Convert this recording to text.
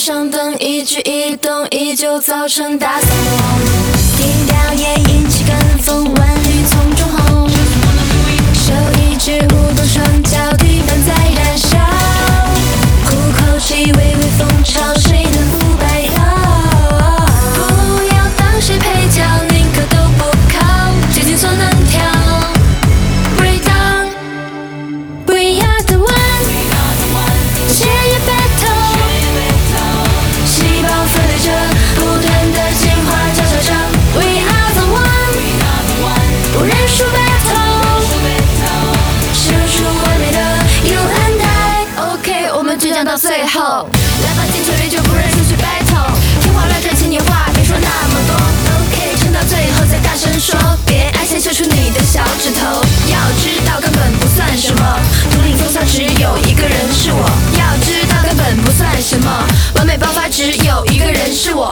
上灯，一举一动依旧造成大骚动。讲到最后，来吧，进球依旧不认输去 battle，天花乱坠，请你话别说那么多。OK，撑到最后再大声说，别爱先秀出你的小指头，要知道根本不算什么，独领风骚只有一个人是我，要知道根本不算什么，完美爆发只有一个人是我。